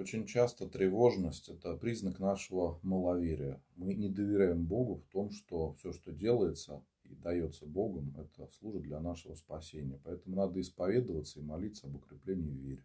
Очень часто тревожность – это признак нашего маловерия. Мы не доверяем Богу в том, что все, что делается и дается Богом, это служит для нашего спасения. Поэтому надо исповедоваться и молиться об укреплении веры.